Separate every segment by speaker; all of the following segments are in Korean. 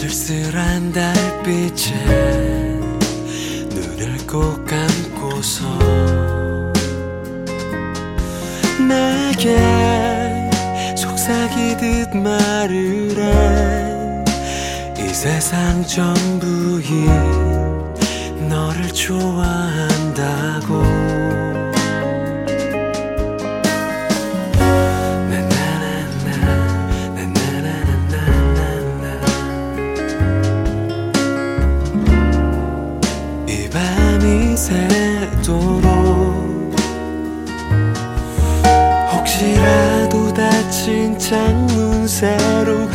Speaker 1: 쓸쓸한
Speaker 2: 달빛에 눈을
Speaker 3: 꼭 감고서 내게 속삭이듯 말을 해 이
Speaker 4: 세상
Speaker 5: 전부인 너를 좋아한다고. 창문 새로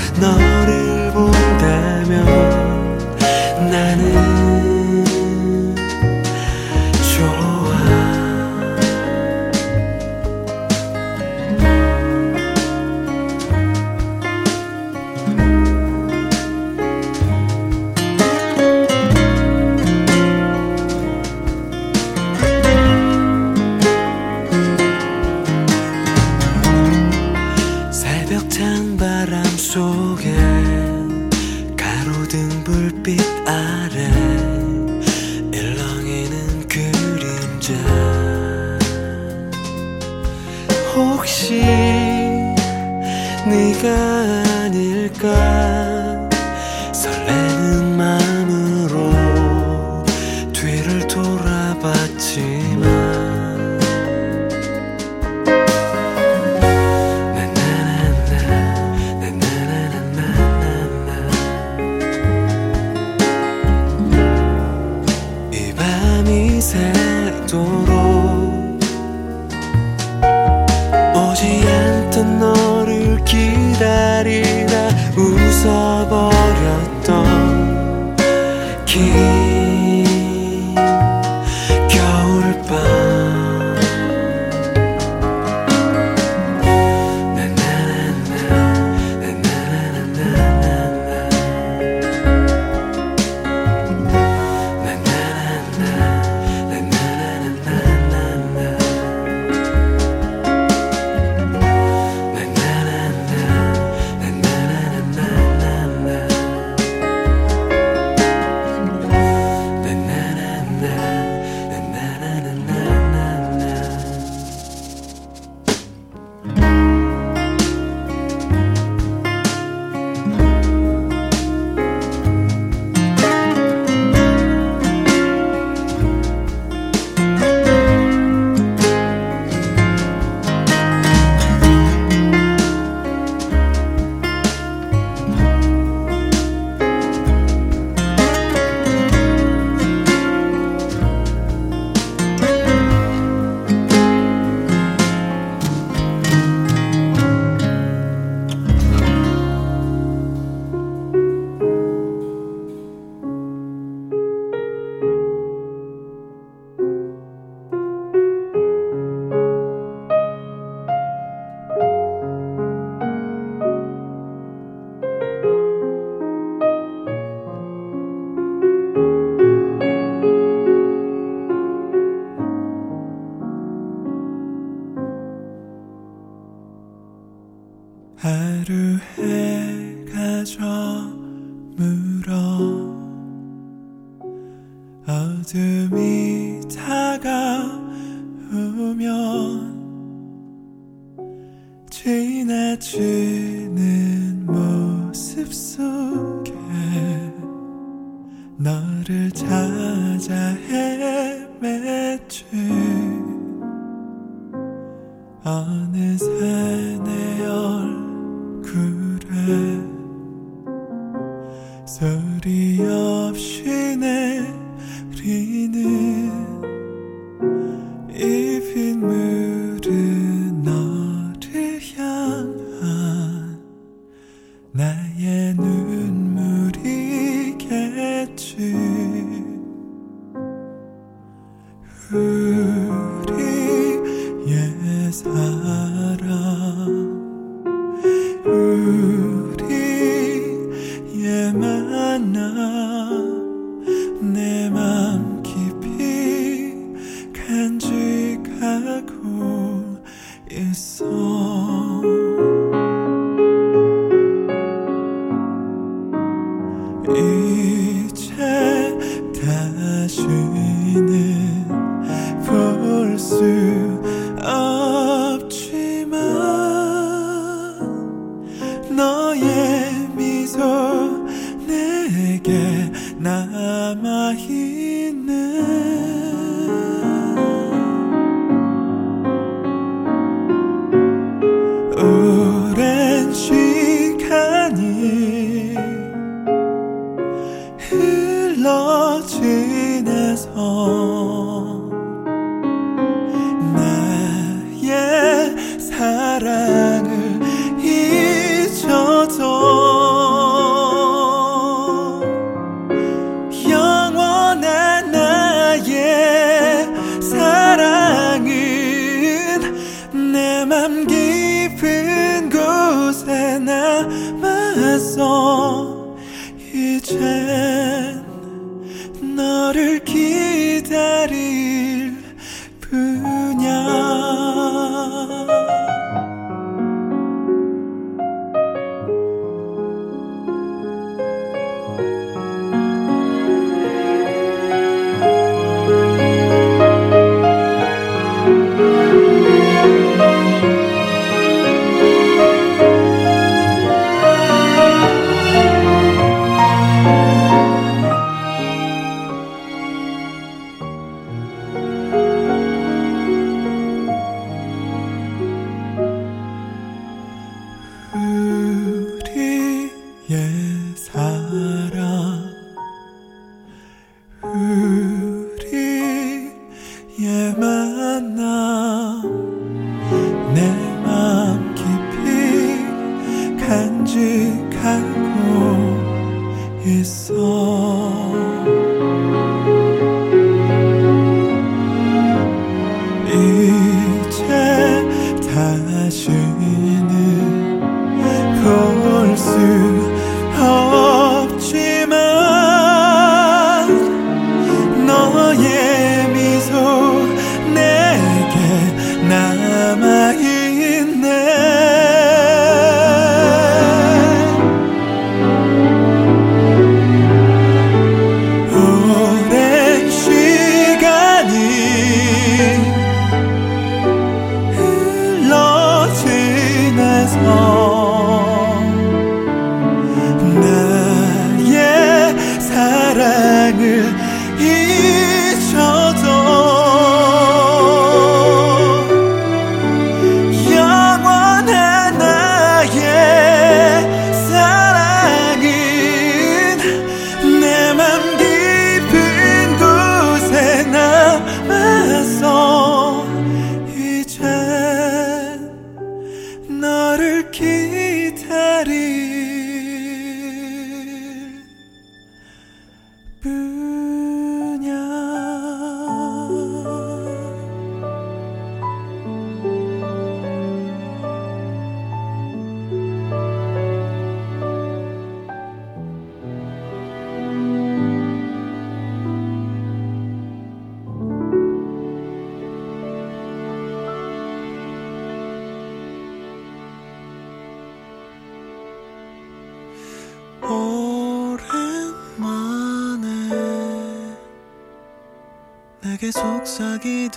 Speaker 5: 발자국을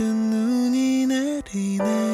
Speaker 5: 따라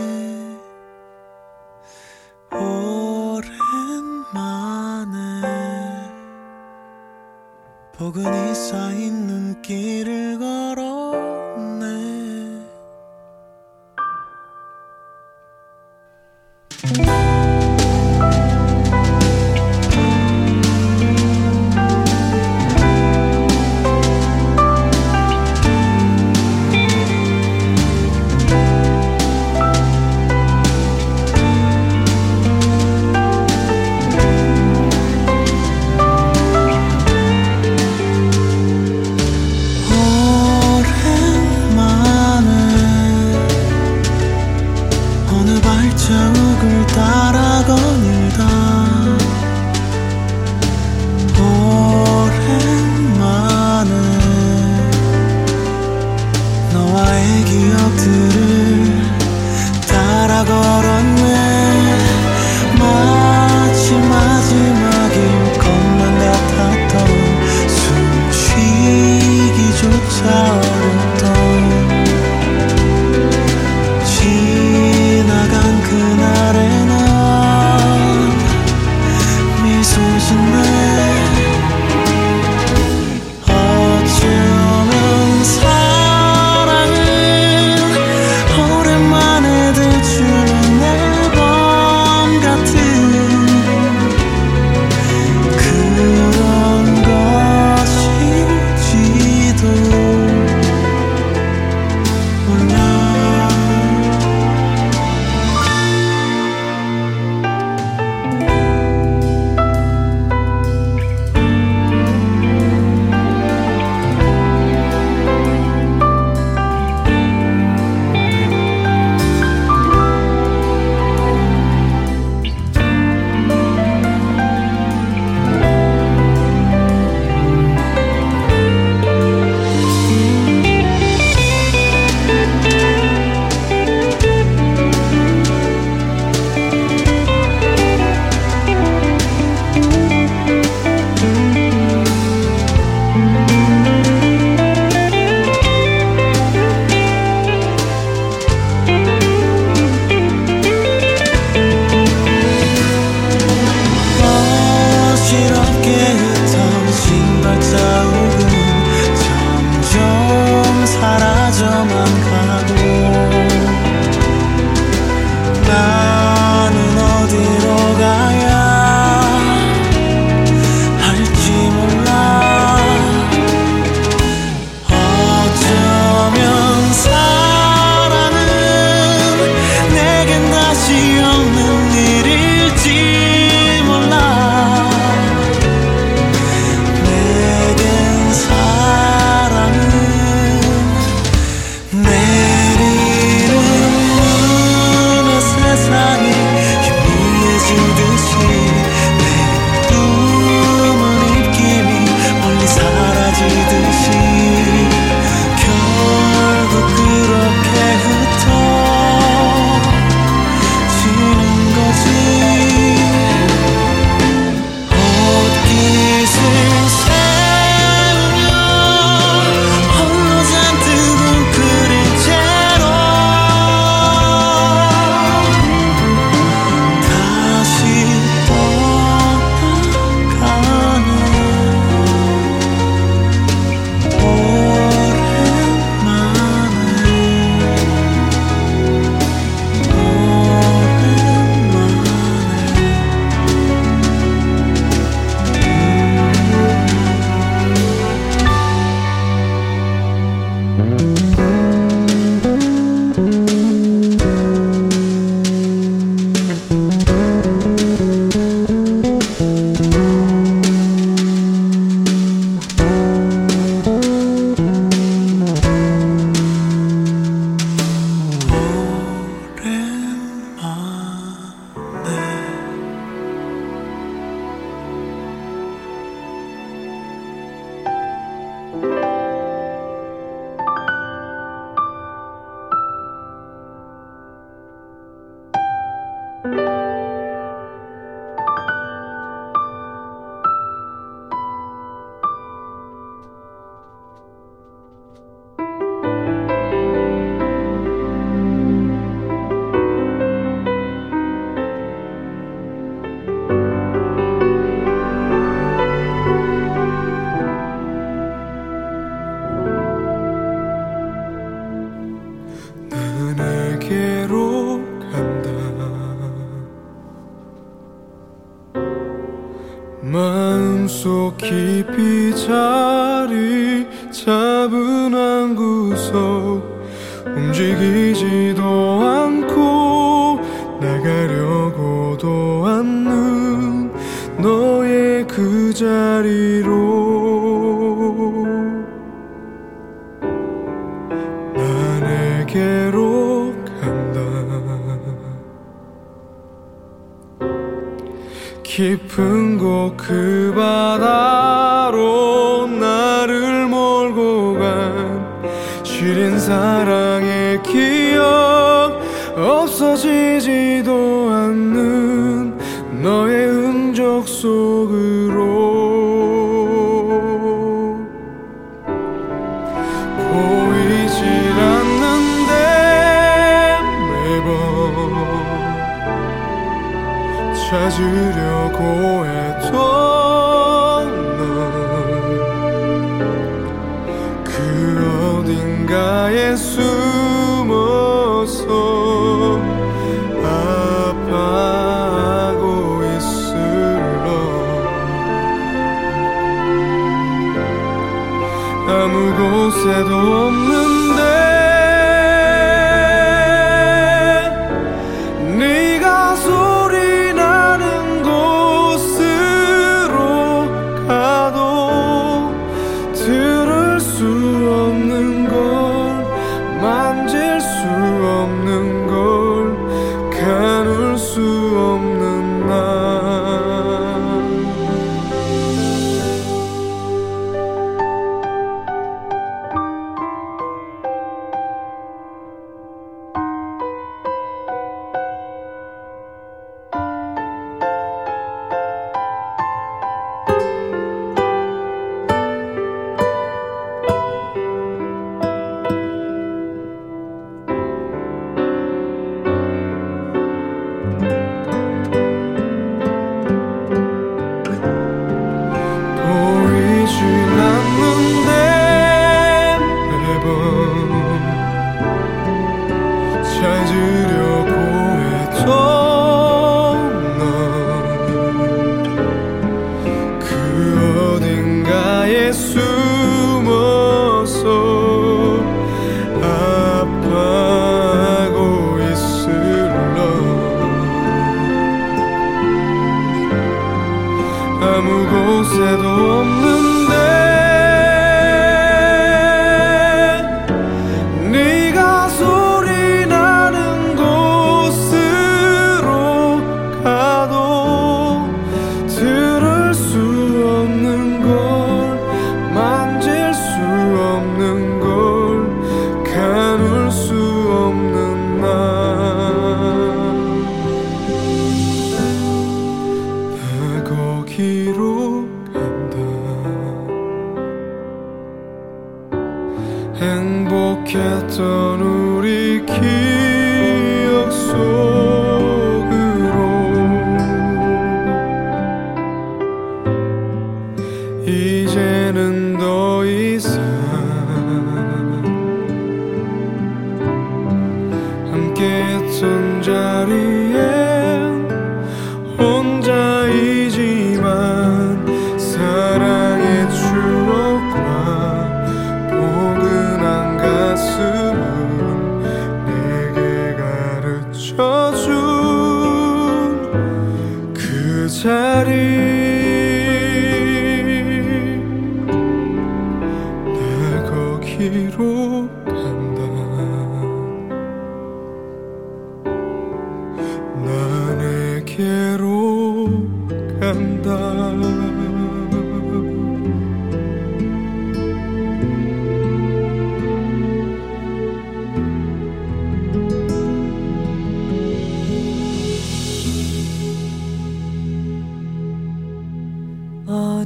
Speaker 5: 몸을 웅크리다 생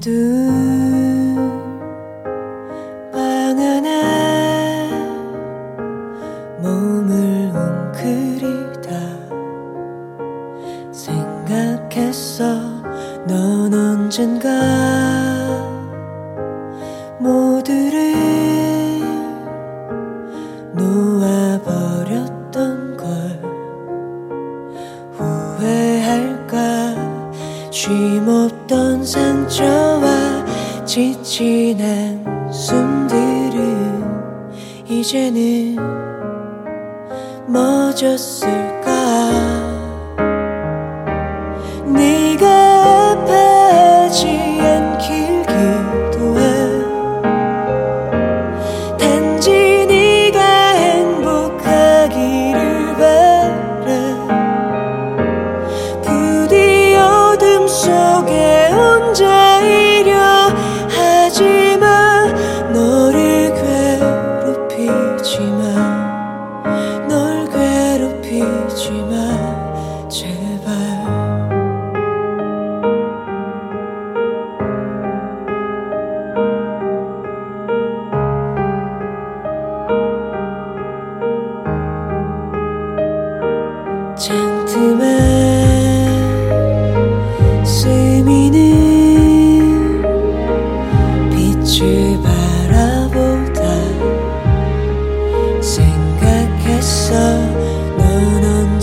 Speaker 5: 각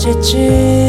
Speaker 5: 언제쯤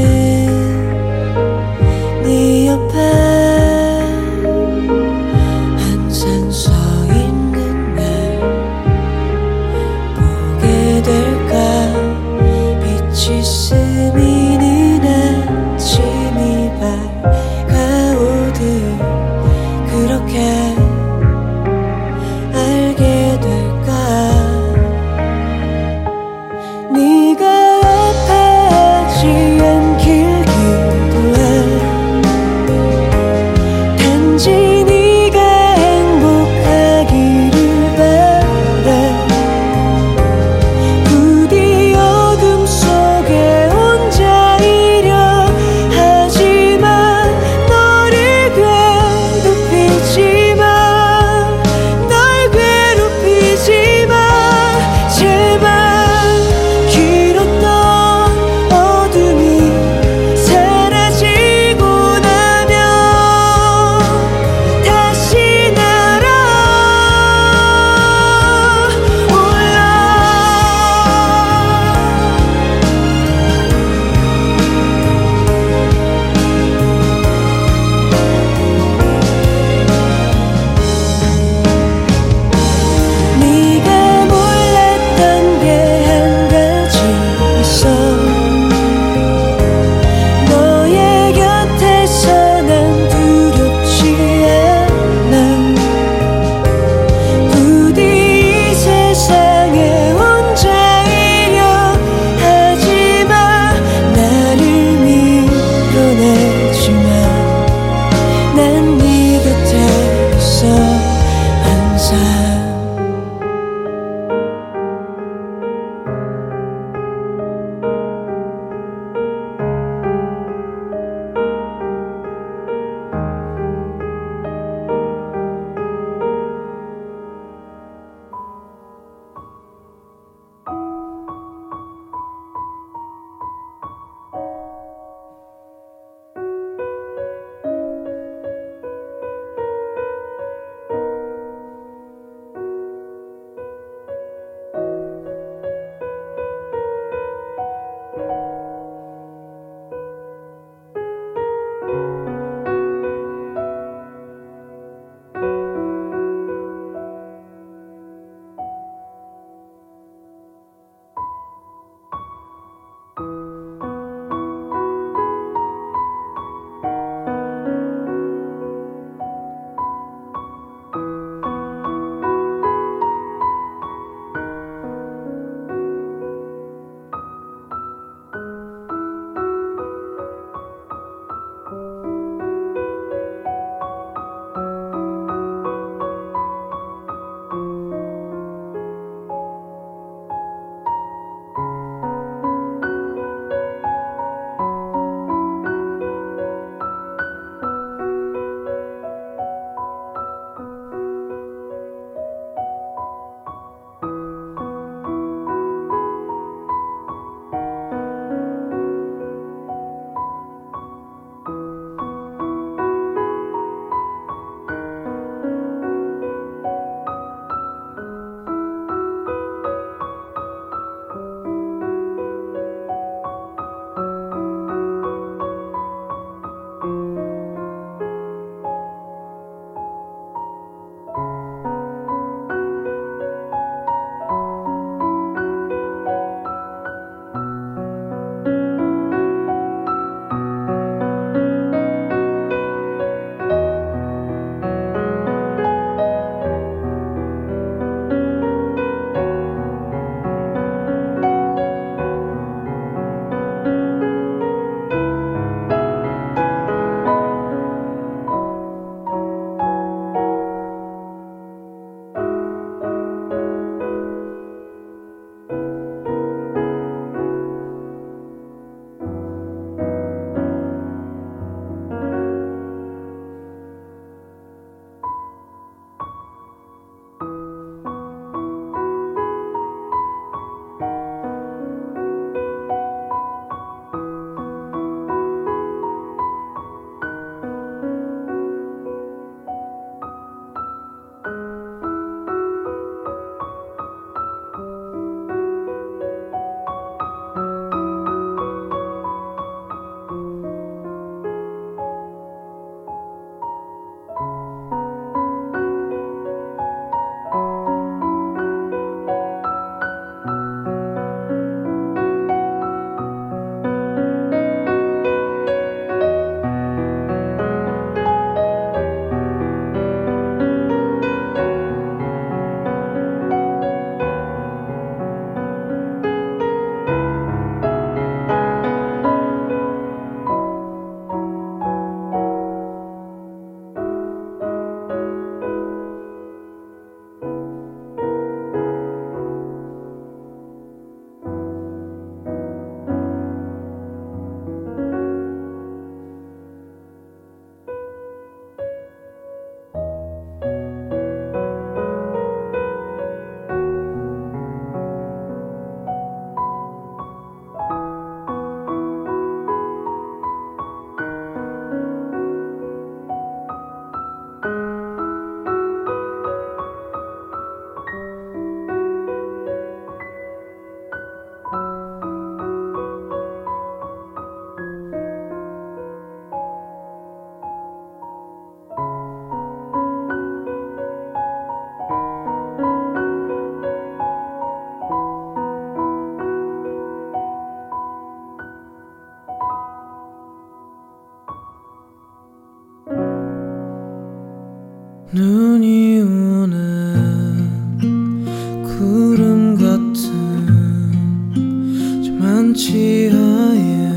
Speaker 5: 起和也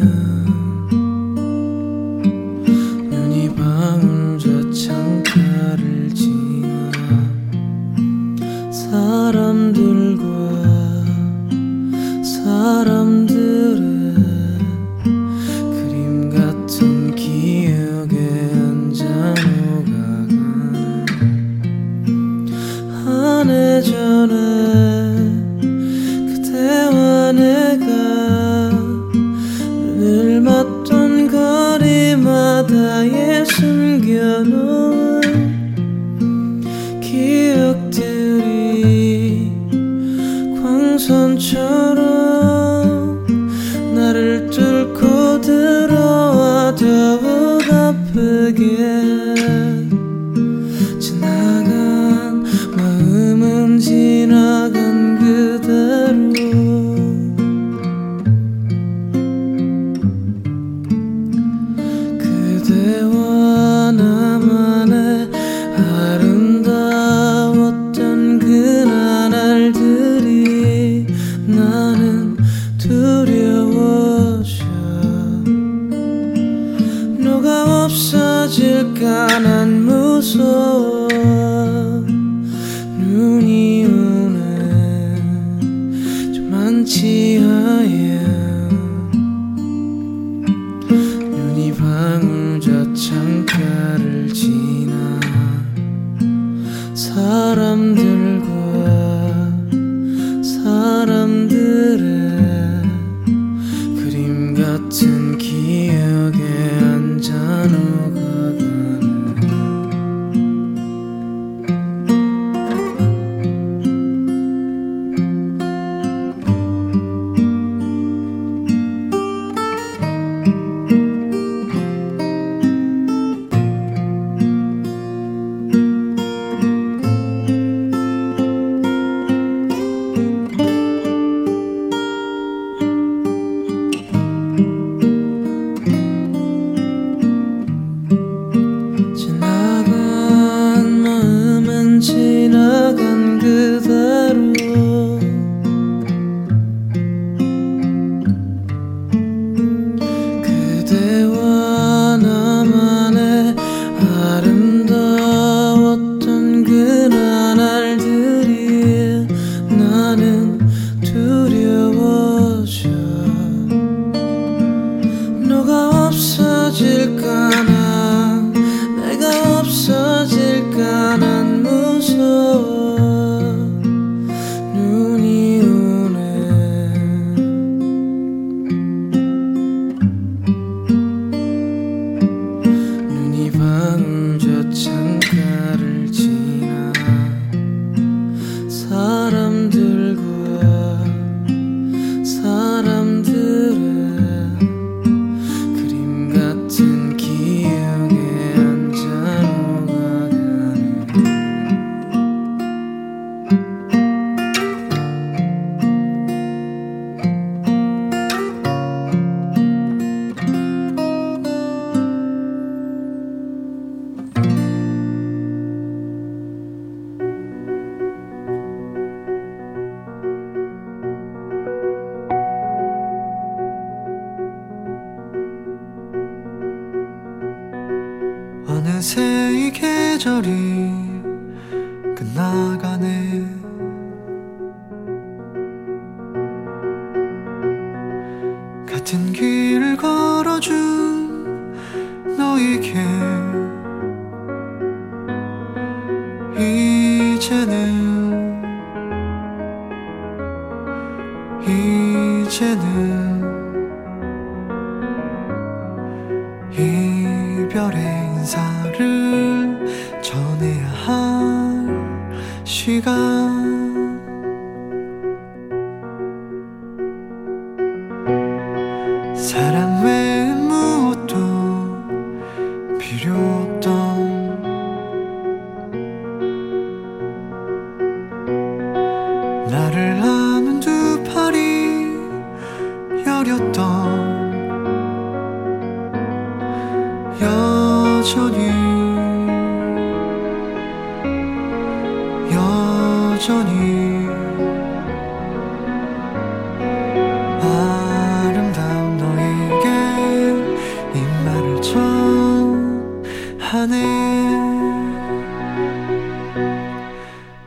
Speaker 5: 하네.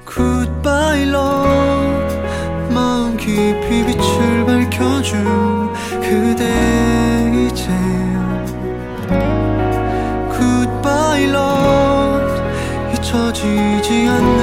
Speaker 5: 굿바이 love. 마음 깊이 빛을 밝혀준 그대 이제.
Speaker 3: 굿바이 love. 잊혀지지 않는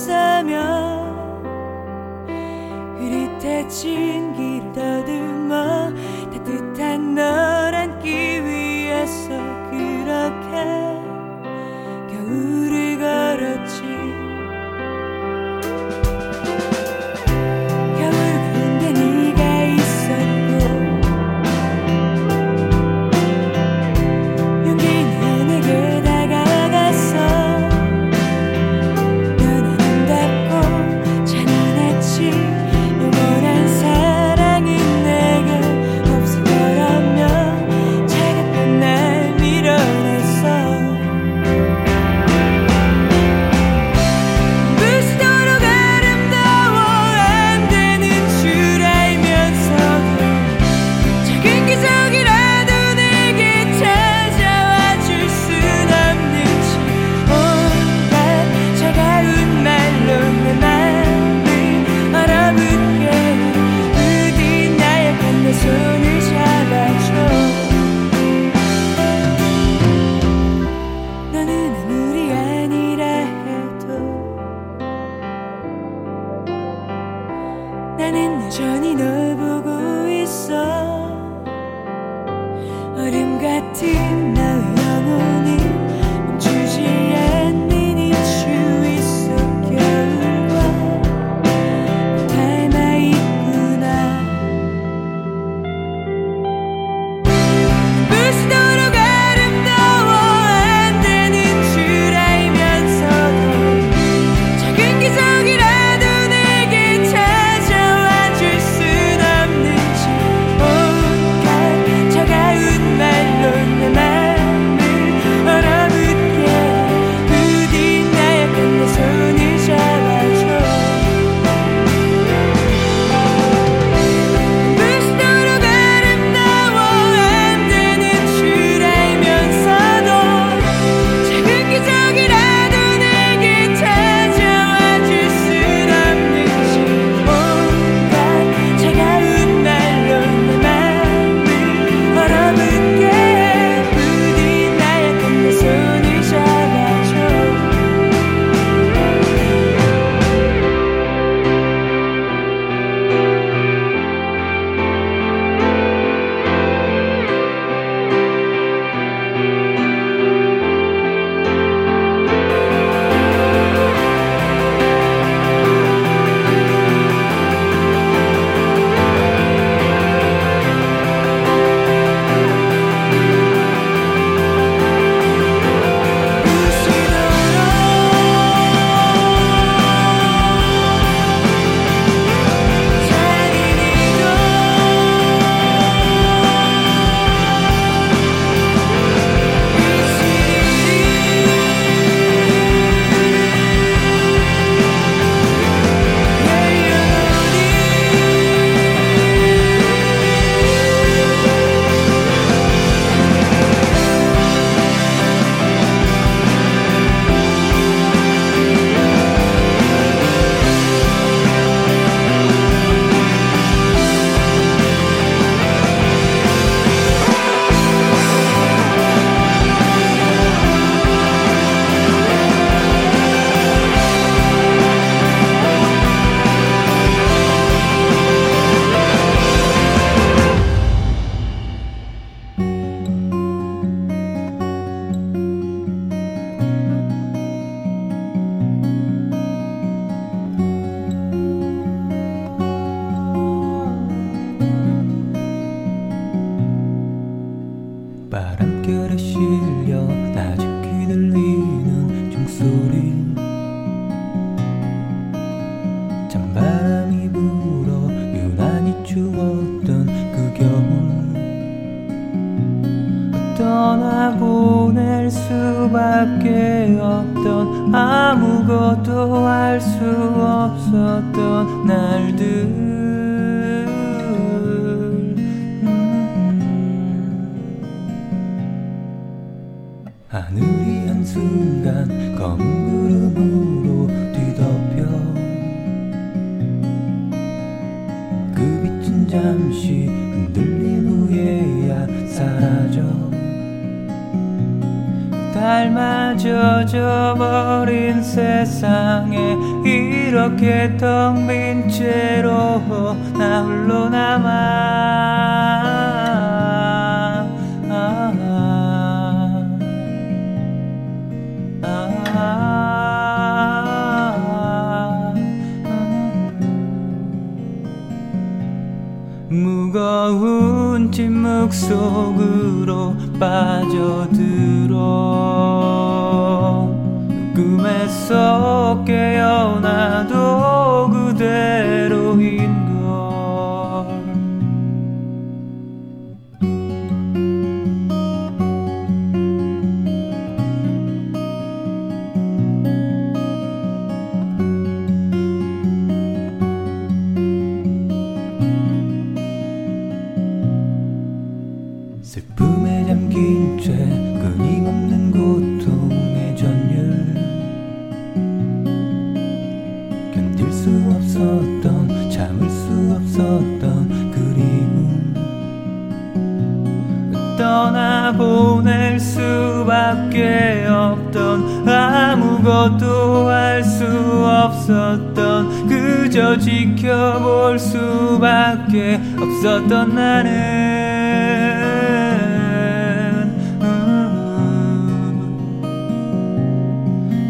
Speaker 3: sunset. 없이 흔들린 후에야 사라져. 닮아져져 버린 세상에 이렇게 텅 빈 채로 나 홀로 남아. 침묵 속으로 빠져들어. 꿈에서 깨어나도 없었던 그저 지켜볼 수밖에 없었던 나는 음.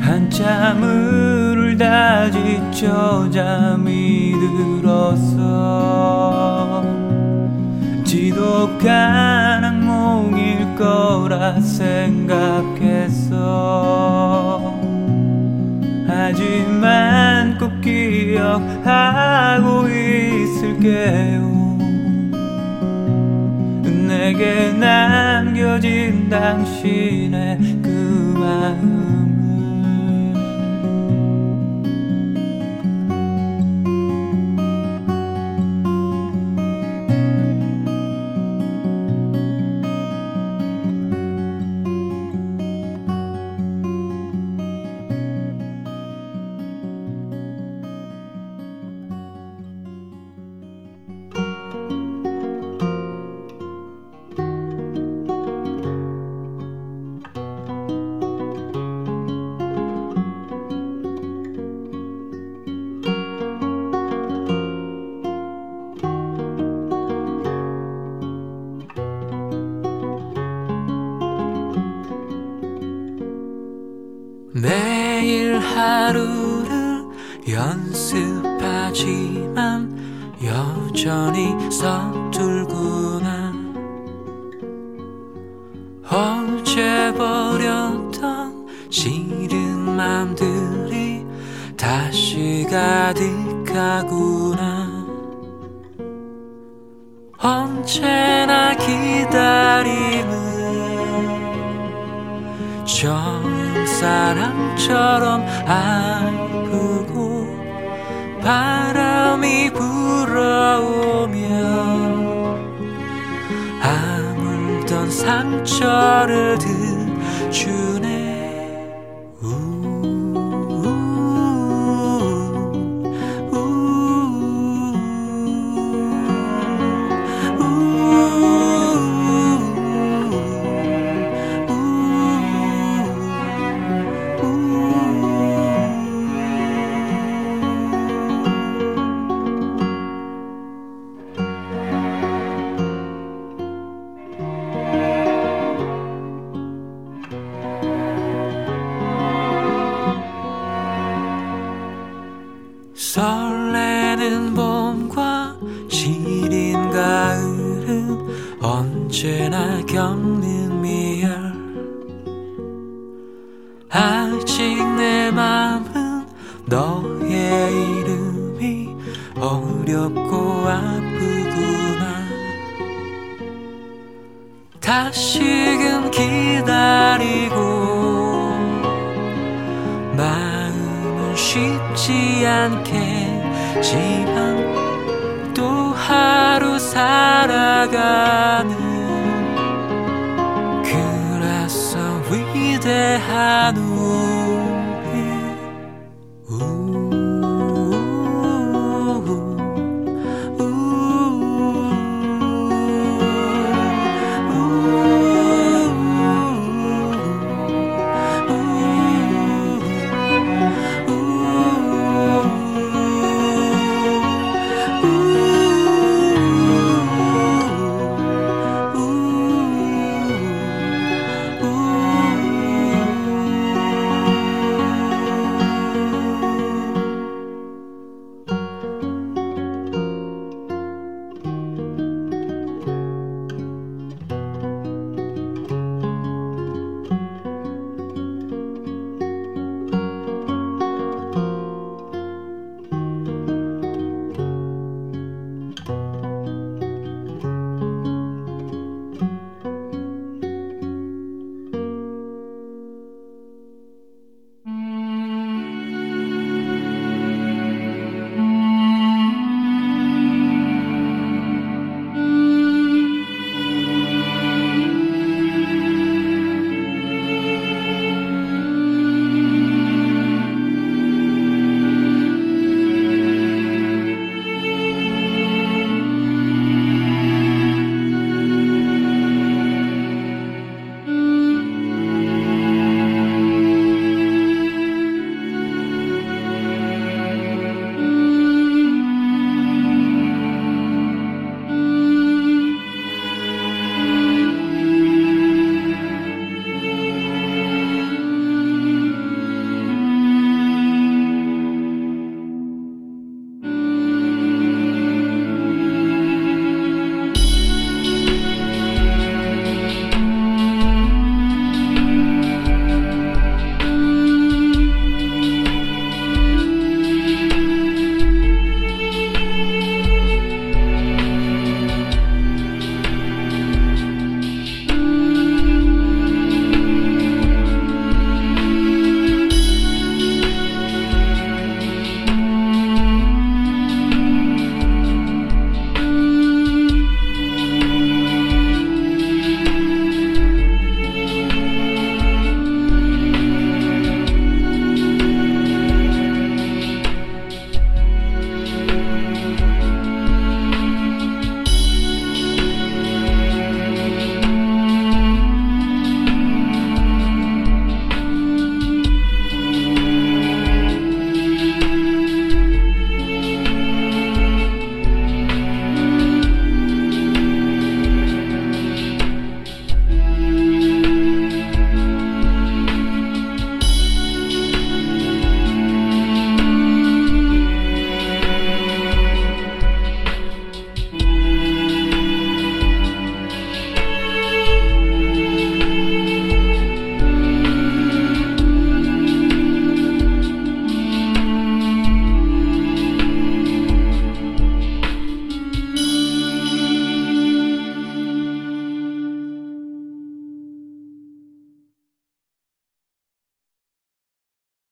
Speaker 3: 한참을 울다 지쳐 잠이 들었어 지독한 악몽일 거라 생각했어 하지만 꼭 기억하고 있을게요. 내게 남겨진 당신의 그 마음
Speaker 6: 처음 사랑처럼 아프고 바람이 불어오면 아물던 상처를 드주네